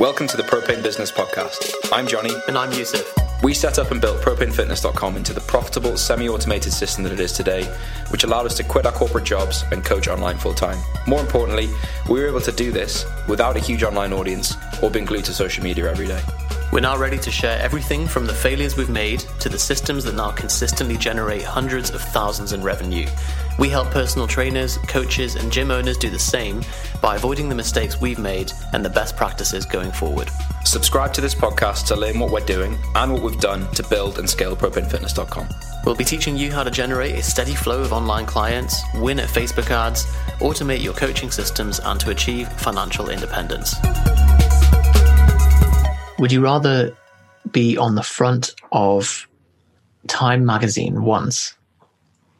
Welcome to the Propane Business Podcast. I'm Johnny. And I'm Yusuf. We set up and built propanefitness.com into the profitable, semi automated system that it is today, which allowed us to quit our corporate jobs and coach online full time. More importantly, we were able to do this without a huge online audience or being glued to social media every day. We're now ready to share everything from the failures we've made to the systems that now consistently generate hundreds of thousands in revenue. We help personal trainers, coaches, and gym owners do the same by avoiding the mistakes we've made and the best practices going forward. Subscribe to this podcast to learn what we're doing and what we've done to build and scale propanefitness.com. We'll be teaching you how to generate a steady flow of online clients, win at Facebook ads, automate your coaching systems, and to achieve financial independence. Would you rather be on the front of Time magazine once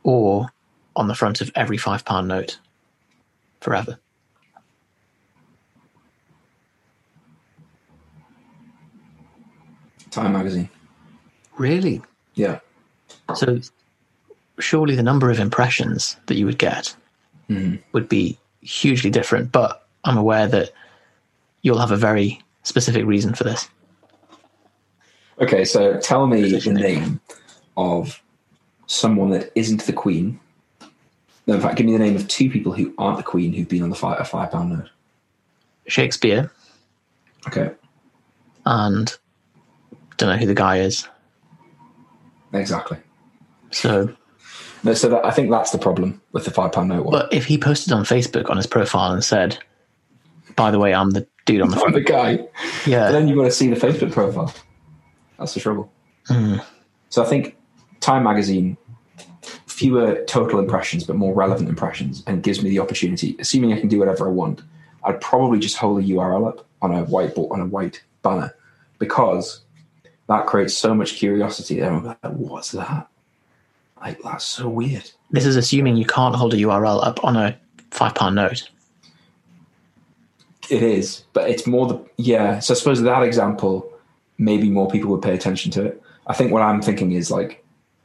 or on the front of every five pound note forever? Time magazine. Really? Yeah. So surely the number of impressions that you would get mm-hmm. would be hugely different, but I'm aware that you'll have a very specific reason for this. Okay, so tell me the name of someone that isn't the Queen. No, in fact, give me the name of two people who aren't the Queen who've been on the five, a uh, five pound note. Shakespeare Okay, and don't know who the guy is. exactly. So, No, so that, I think that's the problem with the five pound note one. but if he posted on Facebook on his profile and said, "By the way, I'm the dude on the I'm front," the guy. But yeah, then you've got to see the Facebook profile. That's the trouble. Hmm. So I think Time Magazine, fewer total impressions, but more relevant impressions, and gives me the opportunity, assuming I can do whatever I want, I'd probably just hold a URL up on a whiteboard, on a white banner, because that creates so much curiosity. Everyone like, what's that? Like, that's so weird. this is assuming you can't hold a URL up on a five pound note. It is, but it's more the yeah. So I suppose that example, maybe more people would pay attention to it. I think what I'm thinking is like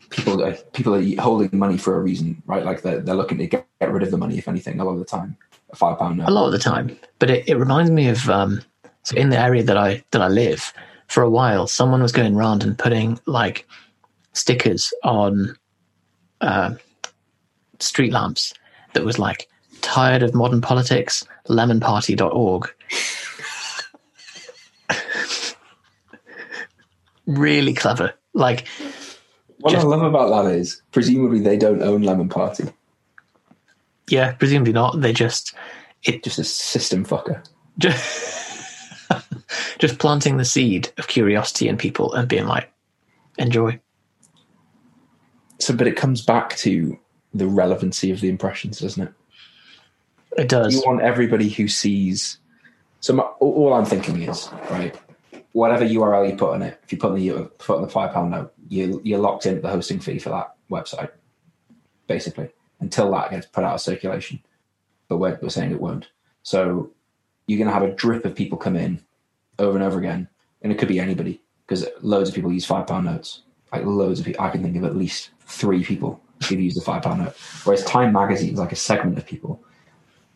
people are people are holding money for a reason, right? Like they're they're looking to get, get rid of the money, if anything, a lot of the time. A five pound note. a lot of the time. But it, it reminds me of um, so in the area that I that I live. For a while, someone was going around and putting like stickers on uh, street lamps that was like tired of modern politics lemonparty.org really clever like What just- I love about that is presumably they don't own Lemon Party, yeah presumably not they just it just a system fucker. just, just planting the seed of curiosity in people and being like enjoy So, but it comes back to the relevancy of the impressions, doesn't it? it does you want everybody who sees. So my, all all I'm thinking is right. Whatever URL you put on it, if you put on the put on the five pound note, you you're locked in at the hosting fee for that website, basically, until that gets put out of circulation. But we're, we're saying it won't. So you're going to have a drip of people come in over and over again, and it could be anybody because loads of people use five pound notes. Like loads of people, I can think of at least three people who've used the five pound note. Whereas Time Magazine is like a segment of people.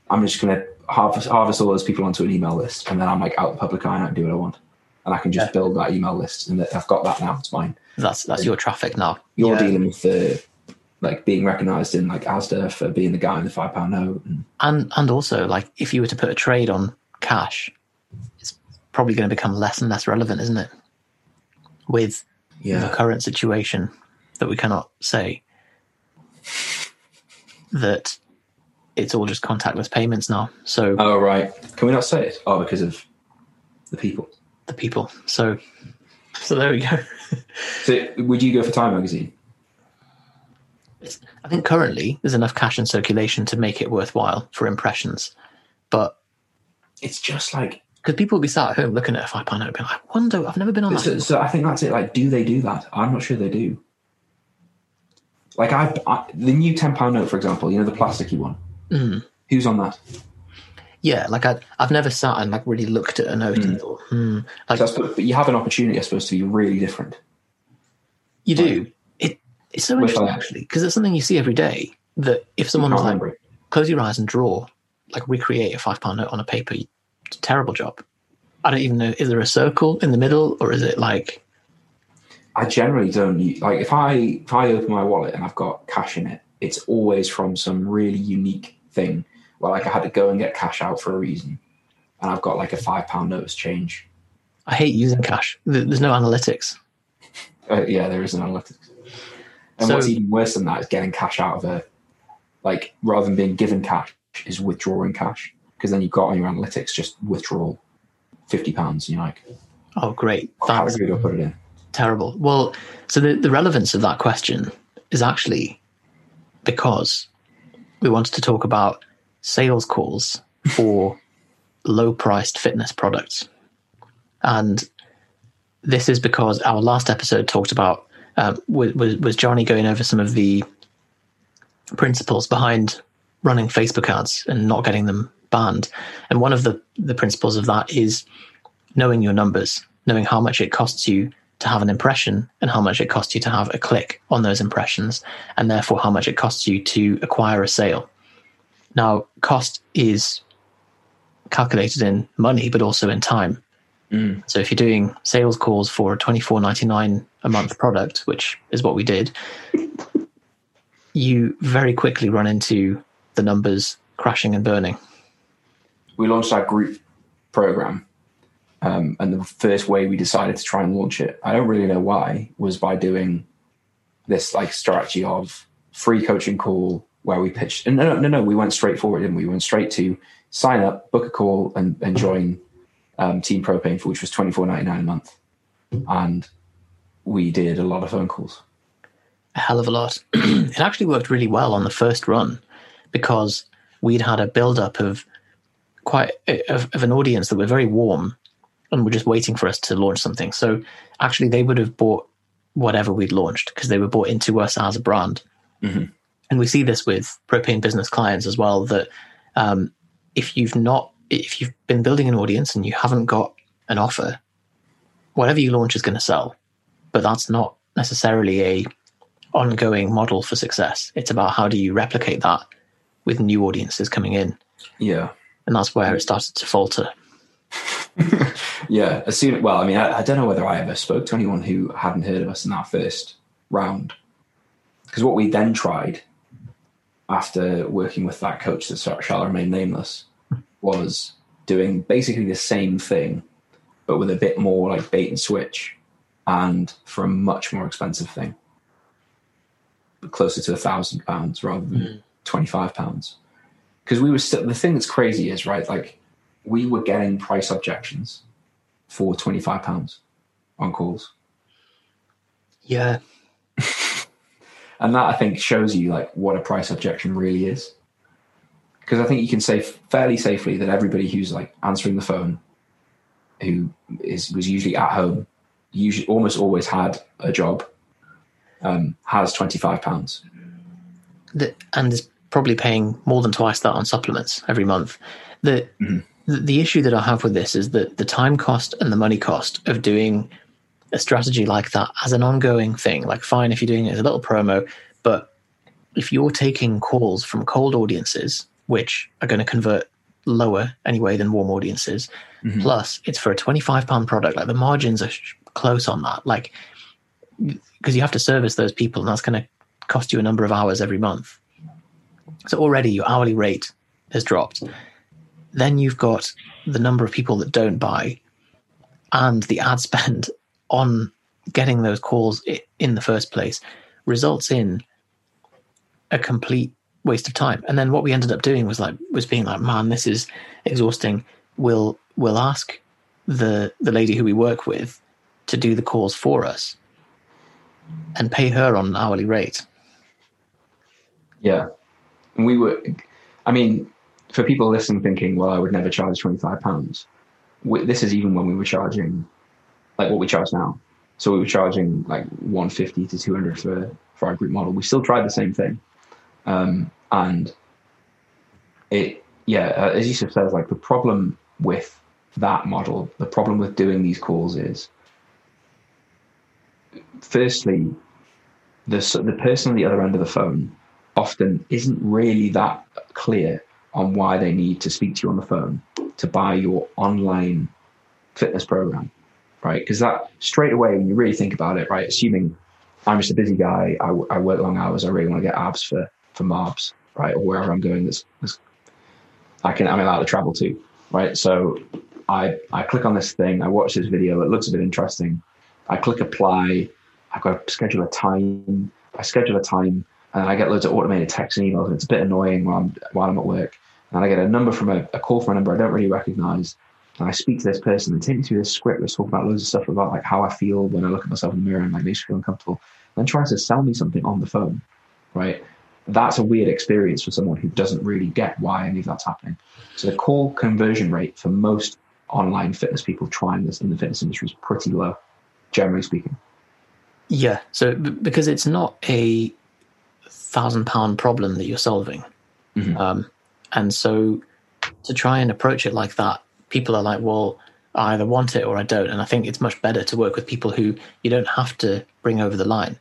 I'm just going to harvest, harvest all those people onto an email list, and then I'm like out the public eye and I do what I want, and I can just Yeah. build that email list, and I've got that now. It's mine. that's that's your traffic now You're Yeah. dealing with the like being recognised in like Asda for being the guy in the five pound note, and and and also like if you were to put a trade on cash it's probably going to become less and less relevant isn't it with the current situation that we cannot say that it's all just contactless payments now so Oh right, can we not say it? Oh, because of the people. The people so so there we go So would you go for Time Magazine? It's- i think currently there's enough cash in circulation to make it worthwhile for impressions but It's just like because people will be sat at home looking at a five pound note and being like, I wonder, I've never been on that. so, so. I think that's it. Like, do they do that? I'm not sure they do. Like I, I the new ten pound note, for example, you know the plasticky one. Mm. Who's on that? Yeah, like I, I've never sat and like really looked at a note and thought, hmm, like So suppose, but you have an opportunity, I suppose, to be really different. you do. It it's so interesting that. actually because it's something you see every day. That if someone was like, close your eyes and draw, like recreate a five pound note on a paper, you- it's a terrible job. I don't even know. Is there a circle in the middle, or is it like? I generally don't use, like if I if I open my wallet and I've got cash in it, it's always from some really unique thing. Where like I had to go and get cash out for a reason, and I've got like a five pound notice change. I hate using cash. There's no analytics. Uh, yeah, there is an analytics. And So- what's even worse than that is getting cash out of a like rather than being given cash is withdrawing cash because then you've got on your analytics just withdrawal fifty pounds and you're like, Oh, great! how That's do I put it in? terrible. Well, so the, the relevance of that question is actually because we wanted to talk about sales calls for low priced fitness products. And this is because our last episode talked about um, was, was was Johnny going over some of the principles behind running Facebook ads and not getting them banned. And one of the the principles of that is knowing your numbers, knowing how much it costs you to have an impression and how much it costs you to have a click on those impressions, and therefore how much it costs you to acquire a sale. Now, cost is calculated in money, but also in time. Mm. So if you're doing sales calls for a twenty four ninety nine a month product, which is what we did, you very quickly run into the numbers crashing and burning. We launched our group program, um, and the first way we decided to try and launch it, I don't really know why, was by doing this like strategy of free coaching call where we pitched. And no, no, no, no, we went straight forward, didn't we? We went straight to sign up, book a call, and, and join um, Team Propane, for which was twenty four ninety nine a month, and we did a lot of phone calls. a hell of a lot. it actually worked really well on the first run because we'd had a build up of quite of, of an audience that were very warm and were just waiting for us to launch something. So actually, they would have bought whatever we'd launched because they were bought into us as a brand. Mhm. And we see this with propane business clients as well. That um, if you've not, if you've been building an audience and you haven't got an offer, whatever you launch is going to sell. But that's not necessarily a ongoing model for success. It's about how do you replicate that with new audiences coming in. Yeah. And that's where it started to falter. Yeah, as soon well, I mean, I, I don't know whether I ever spoke to anyone who hadn't heard of us in that first round. Because what we then tried after working with that coach that shall remain nameless was doing basically the same thing, but with a bit more like bait and switch, and for a much more expensive thing, but closer to a thousand pounds rather than mm. twenty five pounds. Because we were still the thing that's crazy is right, like we were getting price objections for twenty five pounds on calls. Yeah. And that I think shows you like what a price objection really is. Because I think you can say fairly safely that everybody who's like answering the phone, who is was usually at home, usually almost always had a job, um, has twenty five pounds. And is probably paying more than twice that on supplements every month. The, Mhm. the the issue that I have with this is that the time cost and the money cost of doing a strategy like that as an ongoing thing, like fine if you're doing it as a little promo, but if you're taking calls from cold audiences, which are going to convert lower anyway than warm audiences, Mhm. plus it's for a 25 pound product, like the margins are sh- close on that. Like, because you have to service those people and that's going to cost you a number of hours every month. So already your hourly rate has dropped. Then you've got the number of people that don't buy and the ad spend on getting those calls in the first place results in a complete waste of time. And then what we ended up doing was like was being like, man, this is exhausting. We'll we'll ask the the lady who we work with to do the calls for us and pay her on an hourly rate. Yeah. And we were, I mean, for people listening thinking, well, I would never charge £25, this is even when we were charging like what we charge now. So we were charging like 150 to 200 for, for our group model. We still tried the same thing. Um, and it, yeah, uh, as Yusuf says, like the problem with that model, the problem with doing these calls is firstly, the, the person on the other end of the phone often isn't really that clear on why they need to speak to you on the phone to buy your online fitness program, right? Because that straight away, when you really think about it, right? Assuming I'm just a busy guy, I, I work long hours, I really want to get abs for for Marbs, right, or wherever I'm going. That's, that's I can I'm allowed to travel to, right? So I I click on this thing, I watch this video, it looks a bit interesting. I click apply, I've got to schedule a time. I schedule a time and I get loads of automated texts and emails, and it's a bit annoying while I'm while I'm at work. And I get a number from a, a call from a number I don't really recognize. And I speak to this person and take me through this script Let's talk about loads of stuff about like how I feel when I look at myself in the mirror and like makes me feel uncomfortable. And then tries to sell me something on the phone, right? That's a weird experience for someone who doesn't really get why any of that's happening. So the call conversion rate for most online fitness people trying this in the fitness industry is pretty low, generally speaking. Yeah. So because it's not a thousand pound problem that you're solving. Mm-hmm. Um, and so to try and approach it like that, people are like, well, I either want it or I don't. And I think it's much better to work with people who you don't have to bring over the line.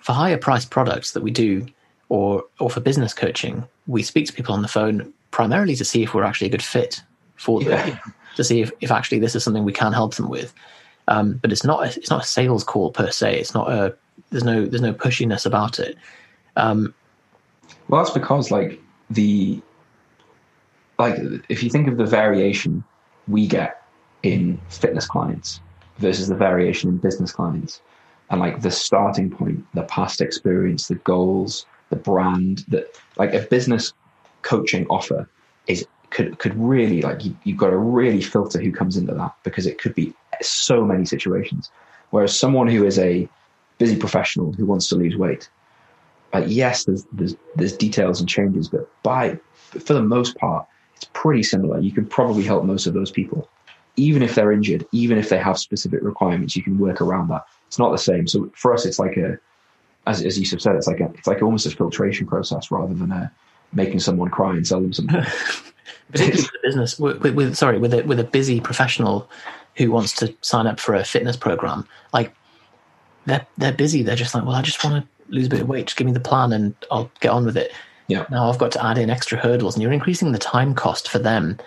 For higher priced products that we do, or or for business coaching, we speak to people on the phone primarily to see if we're actually a good fit for them, yeah. to see if, if actually this is something we can help them with. Um, but it's not a, it's not a sales call per se. It's not a there's no there's no pushiness about it. Um, well, that's because like the like if you think of the variation we get in fitness clients versus the variation in business clients, and like the starting point, the past experience, the goals, the brand, that like a business coaching offer is could could really like you, you've got to really filter who comes into that because it could be so many situations. Whereas someone who is a busy professional who wants to lose weight uh, yes, there's, there's, there's details and changes, but by for the most part, it's pretty similar. You can probably help most of those people, even if they're injured, even if they have specific requirements. You can work around that. It's not the same. So for us, it's like a, as as Yusuf said, it's like a, it's like almost a filtration process rather than a making someone cry and sell them something. Particularly the business with, with, with sorry with a with a busy professional who wants to sign up for a fitness program, like they're they're busy. They're just like, well, I just want to lose a bit of weight. Just give me the plan and I'll get on with it. Yeah. Now I've got to add in extra hurdles, and you're increasing the time cost for them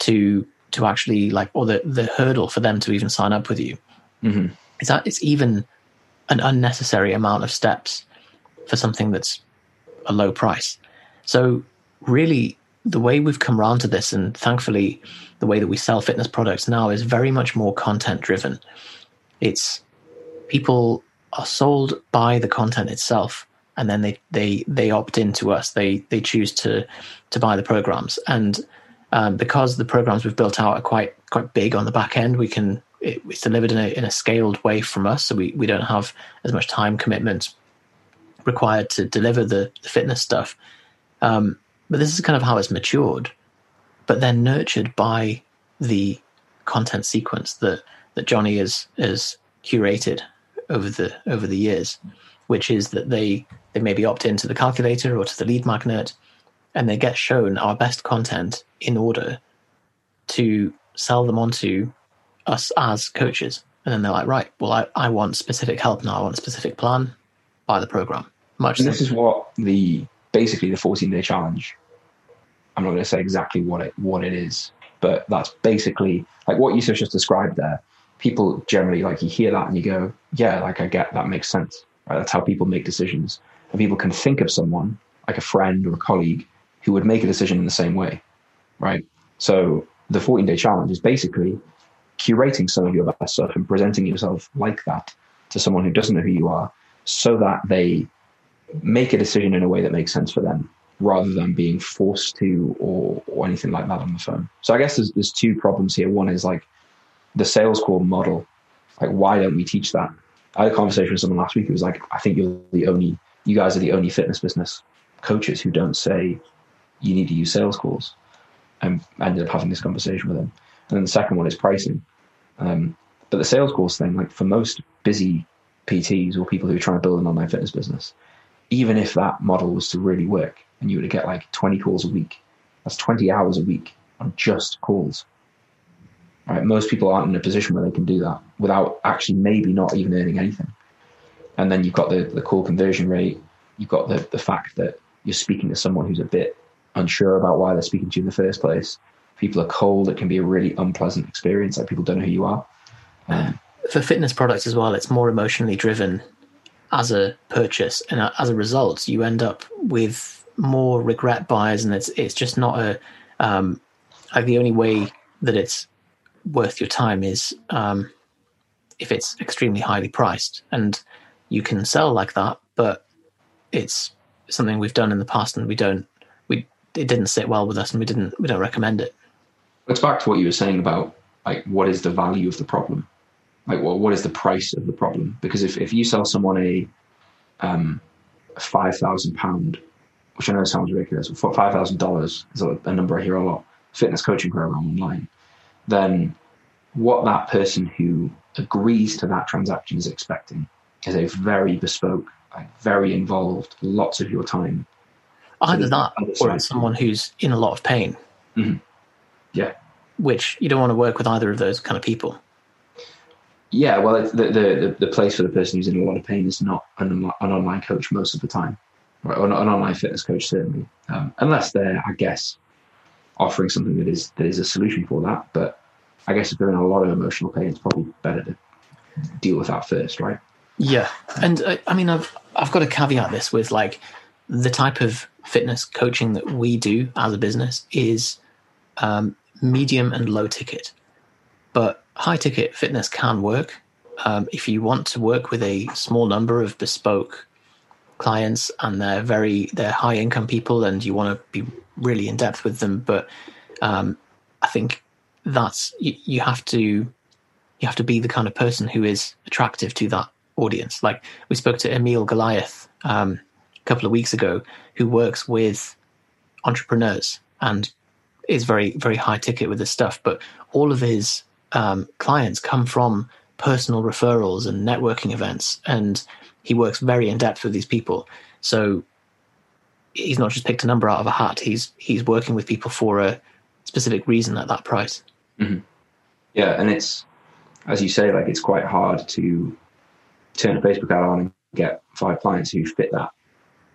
to to actually like, or the the hurdle for them to even sign up with you. Mm-hmm. Is that it's even an unnecessary amount of steps for something that's a low price. So really, the way we've come around to this, and thankfully, the way that we sell fitness products now is very much more content driven. It's people are sold by the content itself and then they they they opt into us. They they choose to to buy the programs. And um, because the programs we've built out are quite quite big on the back end we can it, it's delivered in a, in a scaled way from us. So we, we don't have as much time commitment required to deliver the, the fitness stuff. Um, but this is kind of how it's matured. But then nurtured by the content sequence that that johnny has is curated over the over the years, which is that they they maybe opt into the calculator or to the lead magnet, and they get shown our best content in order to sell them onto us as coaches. And then they're like, right, well, I, I want specific help now. I want a specific plan. Buy the program. Much. This is what the basically the 14 day challenge. I'm not going to say exactly what it what it is, but that's basically like what you just described there people generally like you hear that and you go, yeah, like I get that makes sense. Right? That's how people make decisions. And people can think of someone like a friend or a colleague who would make a decision in the same way. Right. So the 14 day challenge is basically curating some of your best stuff and presenting yourself like that to someone who doesn't know who you are so that they make a decision in a way that makes sense for them rather than being forced to or, or anything like that on the phone. So I guess there's, there's two problems here. One is like the sales call model. Like, why don't we teach that? I had a conversation with someone last week who was like, I think you're the only, you guys are the only fitness business coaches who don't say you need to use sales calls. And I ended up having this conversation with him. And then the second one is pricing. Um, but the sales calls thing, like for most busy PTs or people who are trying to build an online fitness business, even if that model was to really work and you were to get like 20 calls a week, that's 20 hours a week on just calls. Right? Most people aren't in a position where they can do that without actually maybe not even earning anything. And then you've got the, the call conversion rate. You've got the, the fact that you're speaking to someone who's a bit unsure about why they're speaking to you in the first place. people are cold. It can be a really unpleasant experience. Like people don't know who you are. Um, For fitness products as well, it's more emotionally driven as a purchase, and as a result, you end up with more regret buyers. and it's it's just not a um, like the only way that it's worth your time is um, if it's extremely highly priced, and you can sell like that, but it's something we've done in the past, and we don't we it didn't sit well with us, and we didn't we don't recommend it. it's back to what you were saying about like what is the value of the problem like what, what is the price of the problem because if, if you sell someone a um five thousand pound which i know sounds ridiculous but five thousand dollars is a, a number i hear a lot fitness coaching program online then what that person who agrees to that transaction is expecting is a very bespoke like very involved lots of your time Either the that, or someone who's in a lot of pain. Mhm. Yeah. Which you don't want to work with either of those kind of people. Yeah, well, the, the the place for the person who's in a lot of pain is not an, an online coach most of the time, right? Or not an online fitness coach certainly, um, unless they're, I guess, offering something that is that is a solution for that. But I guess if they're in a lot of emotional pain, it's probably better to deal with that first, right? Yeah, and uh, I mean, I've I've got to caveat this with like the type of fitness coaching that we do as a business is um, medium and low ticket, but high ticket fitness can work um, if you want to work with a small number of bespoke clients and they're very they're high income people and you want to be really in depth with them. But um, I think that's you, you have to you have to be the kind of person who is attractive to that audience. Like we spoke to Emil Goliath um, a couple of weeks ago, who works with entrepreneurs and is very very high ticket with this stuff. But all of his um, clients come from personal referrals and networking events, and he works very in depth with these people. So he's not just picked a number out of a hat. He's he's working with people for a specific reason at that price. Yeah, and it's as you say, like it's quite hard to turn a Facebook ad on and get five clients who fit that.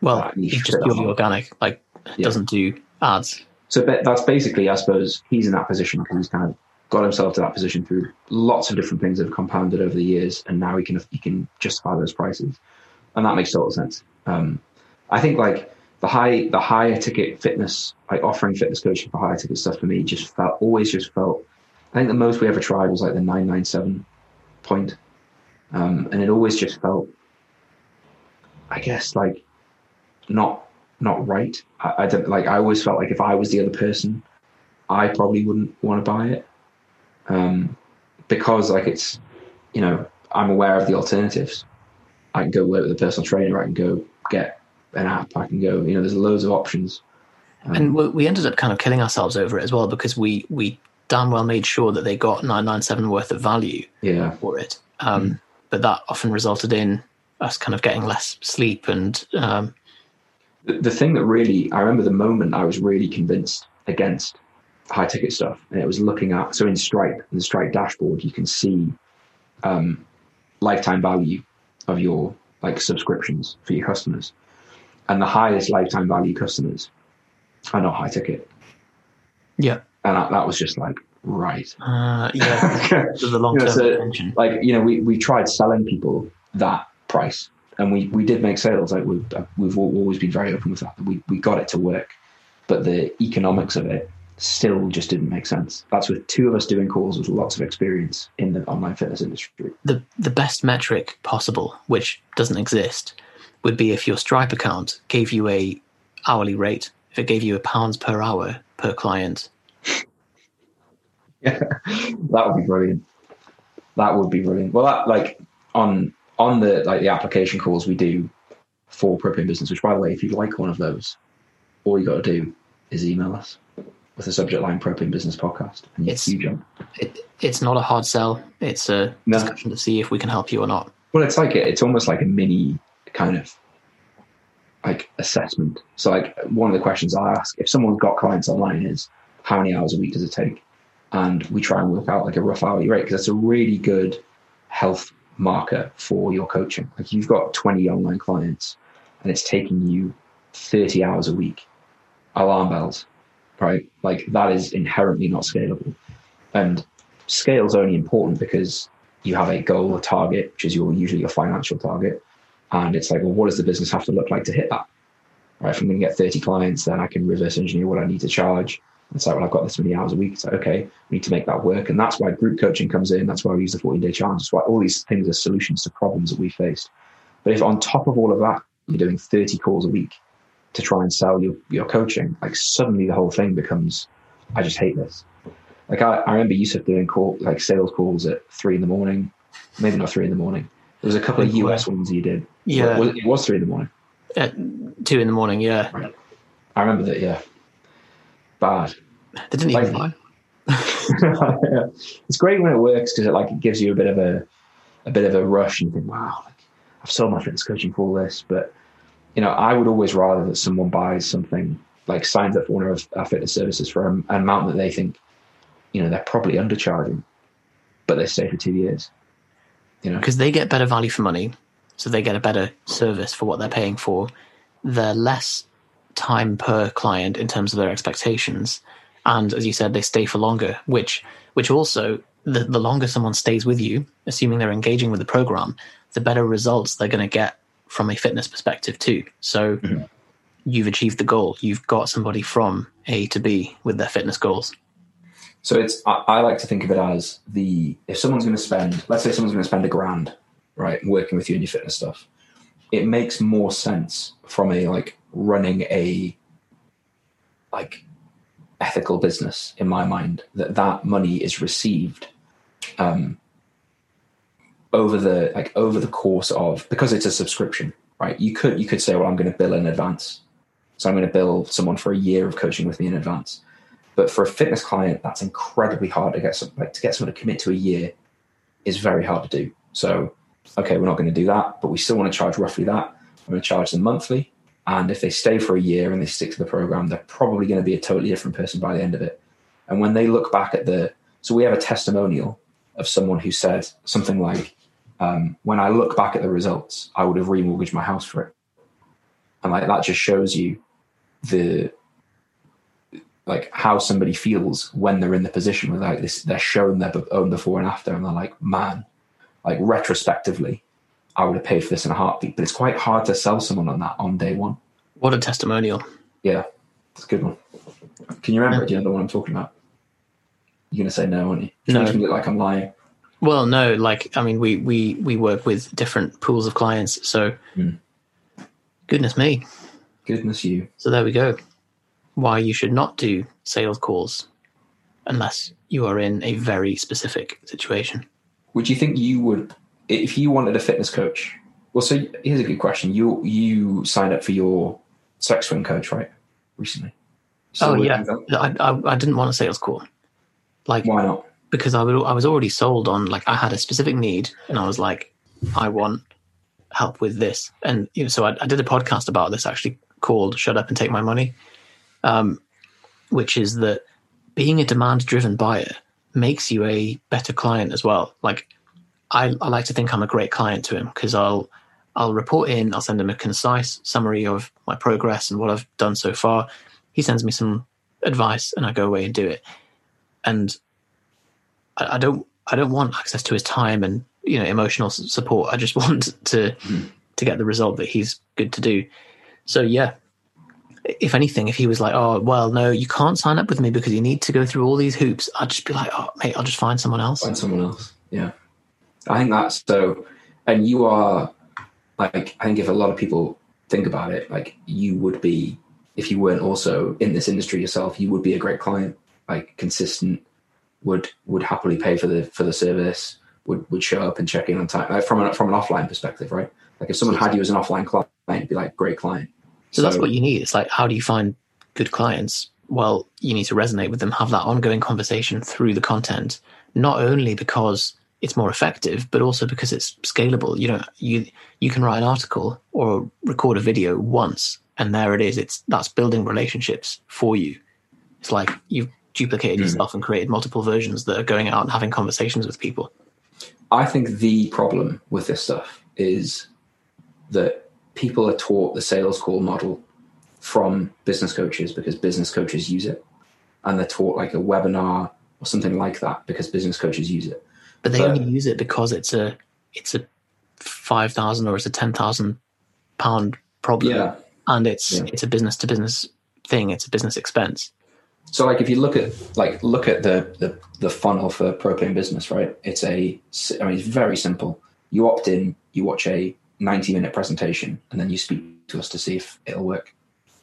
Well, That he's just purely organic. Like Yeah. doesn't do ads. So that's basically, I suppose, he's in that position because he's kind of got himself to that position through lots of different things that have compounded over the years, and now he can he can justify those prices, and that makes total sense. Um, I think like the high the higher ticket fitness, like offering fitness coaching for higher ticket stuff for me, just felt always just felt. I think the most we ever tried was like the nine nine seven point, um, and it always just felt, I guess, like not not right. I, I don't like. I always felt like if I was the other person, I probably wouldn't want to buy it, um, because like it's, you know, I'm aware of the alternatives. I can go work with a personal trainer. I can go get an app. I can go. You know, there's loads of options. Um, and we, we ended up kind of killing ourselves over it as well because we we damn well made sure that they got 997 worth of value yeah, for it um, but that often resulted in us kind of getting less sleep and um, the, the thing that really I remember the moment I was really convinced against high ticket stuff, and it was looking at so in Stripe, in the Stripe dashboard, you can see um, lifetime value of your like subscriptions for your customers, and the highest lifetime value customers are not high ticket, yeah. And that, that was just like right. uh, yeah the long term You know, so- like you know we, we tried selling people that price and we, we did make sales. Like we've, we've always been very open with that we, we got it to work. But the economics of it still just didn't make sense. That's with two of us doing calls with lots of experience in the online fitness industry. The the best metric possible which doesn't exist would be if your stripe account gave you a hourly rate if it gave you a pounds per hour per client yeah that would be brilliant. That would be brilliant. Well that like on on the like the application calls we do for propane business which by the way if you'd like one of those all you got to do is email us with the subject line propane business podcast and you, It's- you jump. it, it's not a hard sell. It's a No. discussion to see if we can help you or not. Well, it's like it's almost like a mini kind of like assessment. So, like one of the questions I ask if someone's got clients online is how many hours a week does it take, and we try and work out like a rough hourly rate because that's a really good health marker for your coaching. Like you've got twenty online clients, and it's taking you thirty hours a week. Alarm bells. right? Like that is inherently not scalable. And scale is only important because you have a goal, a target, which is your usually your financial target. And it's like, well, what does the business have to look like to hit that? Right? If I'm going to get 30 clients, then I can reverse engineer what I need to charge. It's like, well, I've got this many hours a week. It's like, okay, we need to make that work. And that's why group coaching comes in. That's why we use the 14 day challenge. That's why all these things are solutions to problems that we faced. But if on top of all of that, you're doing 30 calls a week to try and sell your, your coaching, like suddenly the whole thing becomes, I just hate this. Like I, I remember Yusuf doing call, like sales calls at three in the morning, maybe not three in the morning. There was a couple of US ones you did. Yeah. Was, it was three in the morning. At two in the morning, yeah. Right. I remember that, yeah. Bad. They didn't even lie. it's great when it works because it like it gives you a bit of a a bit of a rush and you think, wow, like, I've sold my fitness coaching for all this. But you know, I would always rather that someone buys something like signs up for one of our fitness services for an amount that they think, you know, they're probably undercharging, but they stay for two years. You know, because they get better value for money, so they get a better service for what they're paying for. They're less time per client in terms of their expectations, and as you said, they stay for longer. Which, which also, the, the longer someone stays with you, assuming they're engaging with the program, the better results they're going to get from a fitness perspective too. So. Mhm. You've achieved the goal. You've got somebody from A to B with their fitness goals. So it's I, I like to think of it as the if someone's going to spend, let's say someone's going to spend a grand, right, working with you in your fitness stuff, it makes more sense from a like running a like ethical business in my mind that that money is received um over the like over the course of because it's a subscription right you could you could say well i'm going to bill in advance so i'm going to bill someone for a year of coaching with me in advance but for a fitness client, that's incredibly hard to get. Some, like to get someone to commit to a year is very hard to do. So, okay, we're not going to do that, but we still want to charge roughly that. I'm going to charge them monthly, and if they stay for a year and they stick to the program, they're probably going to be a totally different person by the end of it. And when they look back at the, so we have a testimonial of someone who said something like, um, "When I look back at the results, I would have remortgaged my house for it," and like that just shows you the like how somebody feels when they're in the position where like this they're shown their own before and after and they're like man like retrospectively i would have paid for this in a heartbeat but it's quite hard to sell someone on that on day one What a testimonial! yeah it's a good one can you remember it? do you know the one i'm talking about you're gonna say no aren't you No. Makes me look like i'm lying Well, no, like I mean, we we we work with different pools of clients, so Hmm. goodness me. goodness you So there we go. Why you should not do sales calls unless you are in a very specific situation. Would you think you would if you wanted a fitness coach well so here's a good question. You you signed up for your sex swing coach right recently? Still oh yeah. I, I I didn't want to say it was cool. like why not? because I would I was already sold on like I had a specific need and I was like I want help with this. And you know so I, I did a podcast about this actually called "Shut Up and Take My Money," um, which is that being a demand driven buyer makes you a better client as well. Like I, I like to think I'm a great client to him because I'll I'll report in, I'll send him a concise summary of my progress and what I've done so far. He sends me some advice and I go away and do it. And I, I don't I don't want access to his time and you know emotional support. I just want to to get the result that he's good to do. So yeah, if anything, if he was like, "Oh well, no, you can't sign up with me because you need to go through all these hoops," I'd just be like, "Oh mate, I'll just find someone else." find someone else. Yeah, I think that's so. And you are like, I think if a lot of people think about it, like you would be if you weren't also in this industry yourself, you would be a great client, like consistent, would would happily pay for the for the service, would would show up and check in on time, like from an from an offline perspective, right? Like if someone had you as an offline client, be like great client. So that's what you need. It's like, how do you find good clients? Well, you need to resonate with them, have that ongoing conversation through the content, not only because it's more effective, but also because it's scalable. You know, you you can write an article or record a video once, and there it is. It's that's building relationships for you. It's like you've duplicated Mhm. yourself and created multiple versions that are going out and having conversations with people. I think the problem with this stuff is that people are taught the sales call model from business coaches because business coaches use it. and they're taught like a webinar or something like that because business coaches use it. But they But- only use it because it's a it's a five thousand or it's a ten thousand pound problem, Yeah. and it's Yeah. it's a business to business thing. It's a business expense. So like if you look at like look at the the, the funnel for propane business, right? It's a I mean it's very simple. You opt in, you watch a 90 minute presentation, and then you speak to us to see if it'll work.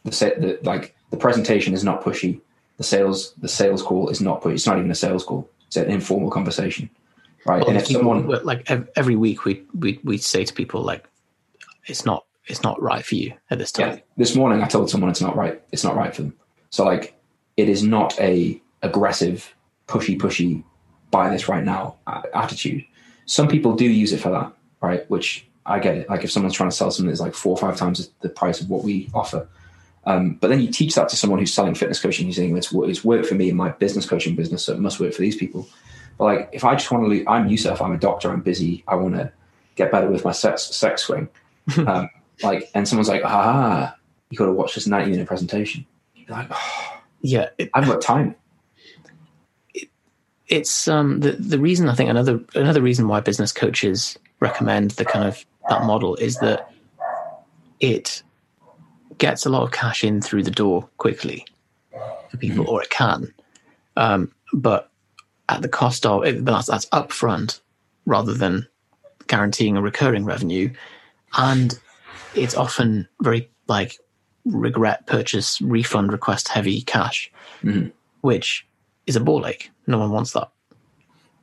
The, sa- the like the presentation is not pushy. The sales the sales call is not pushy. It's not even a sales call. It's an informal conversation, right? Well, and if someone like every week we we we say to people like it's not it's not right for you at this time. Yeah. This morning I told someone it's not right. It's not right for them. So like it is not a aggressive, pushy, pushy, buy this right now uh, attitude. Some people do use it for that, right? Which I get it. Like if someone's trying to sell something that's like four or five times the price of what we offer. Um, but then you teach that to someone who's selling fitness coaching, you're saying it's, it's worked for me in my business coaching business, so it must work for these people. But like if I just want to, leave, I'm Yusuf, I'm a doctor, I'm busy, I want to get better with my sex, sex swing. Um, like, and someone's like, ah, you got to watch this 90 minute presentation. You're like, oh, Yeah, it, I haven't got time. it's um the the reason I think another another reason why business coaches recommend the kind of that model is that it gets a lot of cash in through the door quickly for people, or it can, um, but at the cost of it, that's that's upfront rather than guaranteeing a recurring revenue, and it's often very like regret purchase refund request heavy cash, Mhm. which is a ball ache. No one wants that.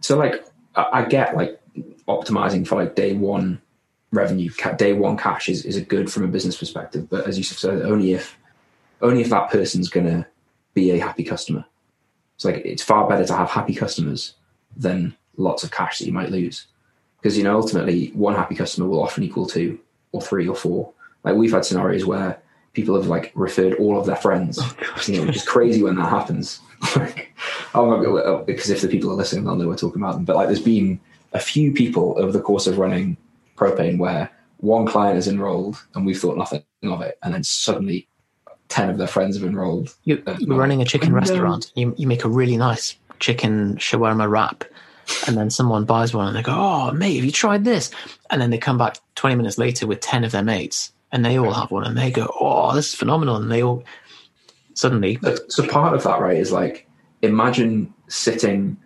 So like, I get like optimizing for like day one revenue, day one cash is, is a good from a business perspective. But as you said, only if, only if that person's going to be a happy customer. It's like, it's far better to have happy customers than lots of cash that you might lose. Because, you know, ultimately one happy customer will often equal two or three or four. Like we've had scenarios where people have like referred all of their friends, oh, you know, which is crazy when that happens. like, oh not because if the people are listening, they'll know we're talking about them. But like, there's been a few people over the course of running propane where one client is enrolled and we've thought nothing of it, and then suddenly ten of their friends have enrolled. You, you're running a chicken no. restaurant. You, you make a really nice chicken shawarma wrap, and then someone buys one and they go, "Oh, mate, have you tried this?" And then they come back 20 minutes later with 10 of their mates, and they all have one, and they go, "Oh, this is phenomenal!" And they all suddenly, So, so part of that, right, is like imagine sitting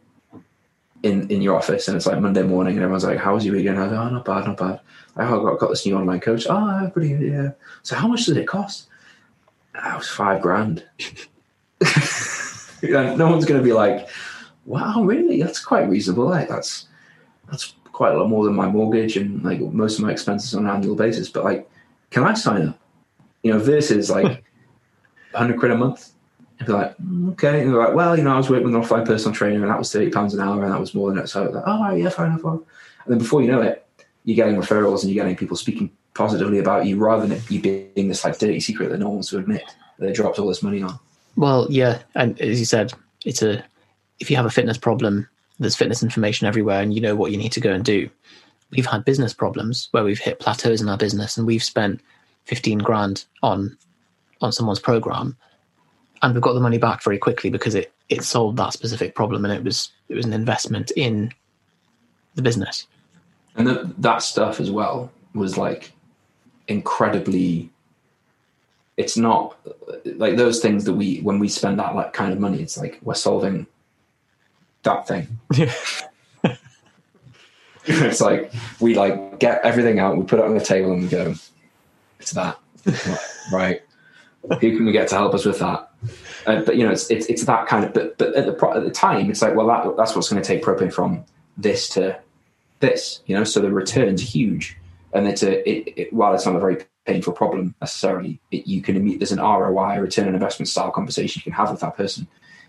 in in your office and it's like Monday morning and everyone's like, "How was your weekend?" I go, "Oh, not bad, not bad." Like, "Oh, I got, got this new online coach. Oh, pretty good, yeah. So how much did it cost? That was five grand. No one's going to be like, "Wow, really? That's quite reasonable. Like, that's that's quite a lot more than my mortgage and like most of my expenses on an annual basis." But like, can I sign up? You know, versus like hundred quid a month. And be like, "Mm, okay. And they're like, well, you know, I was working with an offline personal trainer and that was thirty pounds an hour and that was more than it. So I was like, oh yeah, fine enough. fine." And then before you know it, you're getting referrals and you're getting people speaking positively about you rather than you being this like dirty secret that no one wants to admit that they dropped all this money on. well, yeah, and as you said, it's a if you have a fitness problem, there's fitness information everywhere, and you know what you need to go and do. We've had business problems where we've hit plateaus in our business, and we've spent 15 grand on on someone's program and we've got the money back very quickly because it it solved that specific problem and it was it was an investment in the business And the, that stuff as well was like incredibly. It's not like those things that we when we spend that like kind of money. It's like we're solving that thing. it's like we like get everything out, we put it on the table, and we go, "It's that, right? Who can we get to help us with that?" Uh, but you know, it's, it's it's that kind of. But but at the at the time, it's like, well, that that's what's going to take propane from this to this. You know, so the return's huge, and it's a it, it, while it's not a very painful problem necessarily, it, you can there's an ROI, return on investment style conversation you can have with that person.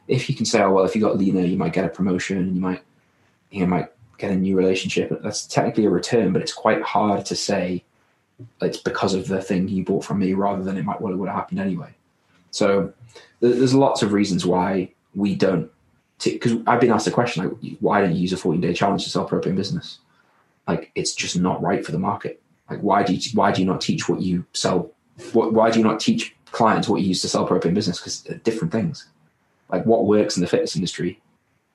If you can say, oh well, if you got leaner, you might get a promotion, and you might you know, might get a new relationship. That's technically a return, but it's quite hard to say it's because of the thing you bought from me rather than it might well it would have happened anyway. So there's lots of reasons why we don't. Because I've been asked the question like, why don't you use a 14 day challenge to sell propane business? Like it's just not right for the market. Like why do you why do you not teach what you sell? What, why do you not teach clients what you use to sell propane business? Because different things. like what works in the fitness industry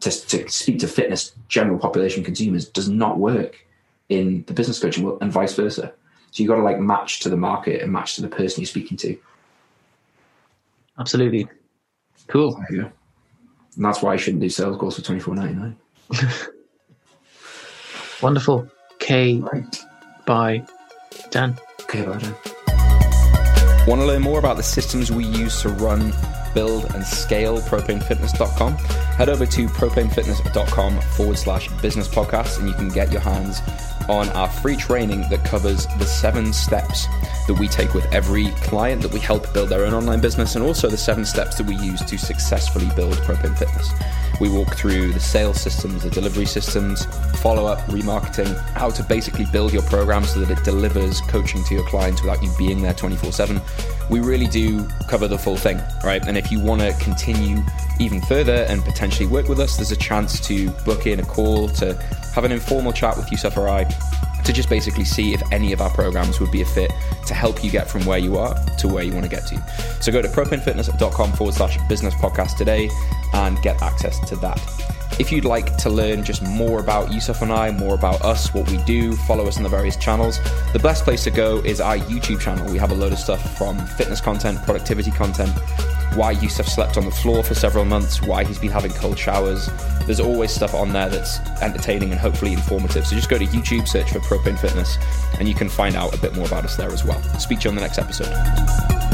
to, to speak to fitness general population consumers does not work in the business coaching world and vice versa. So you've got to like match to the market and match to the person you're speaking to. Absolutely. Cool. Yeah, And that's why I shouldn't do sales calls for twenty four ninety nine. Wonderful. K Right. by Dan. Okay, bye Dan. Want to learn more about the systems we use to run, build, and scale propanefitness.com? Head over to propanefitness.com forward slash business podcast and you can get your hands on our free training that covers the seven steps that we take with every client that we help build their own online business and also the seven steps that we use to successfully build Propane Fitness. We walk through the sales systems, the delivery systems, follow up, remarketing, how to basically build your program so that it delivers coaching to your clients without you being there 24 7. We really do cover the full thing, right? And if you want to continue even further and potentially work with us, there's a chance to book in a call to have an informal chat with Yusuf or I to just basically see if any of our programs would be a fit to help you get from where you are to where you want to get to. So go to propanefitness.com forward slash business podcast today and get access to that. If you'd like to learn just more about Yusuf and I, more about us, what we do, follow us on the various channels, the best place to go is our YouTube channel. We have a load of stuff from fitness content, productivity content, why Yusuf slept on the floor for several months, why he's been having cold showers. There's always stuff on there that's entertaining and hopefully informative. So just go to YouTube, search for Propane Fitness, and you can find out a bit more about us there as well. Speak to you on the next episode.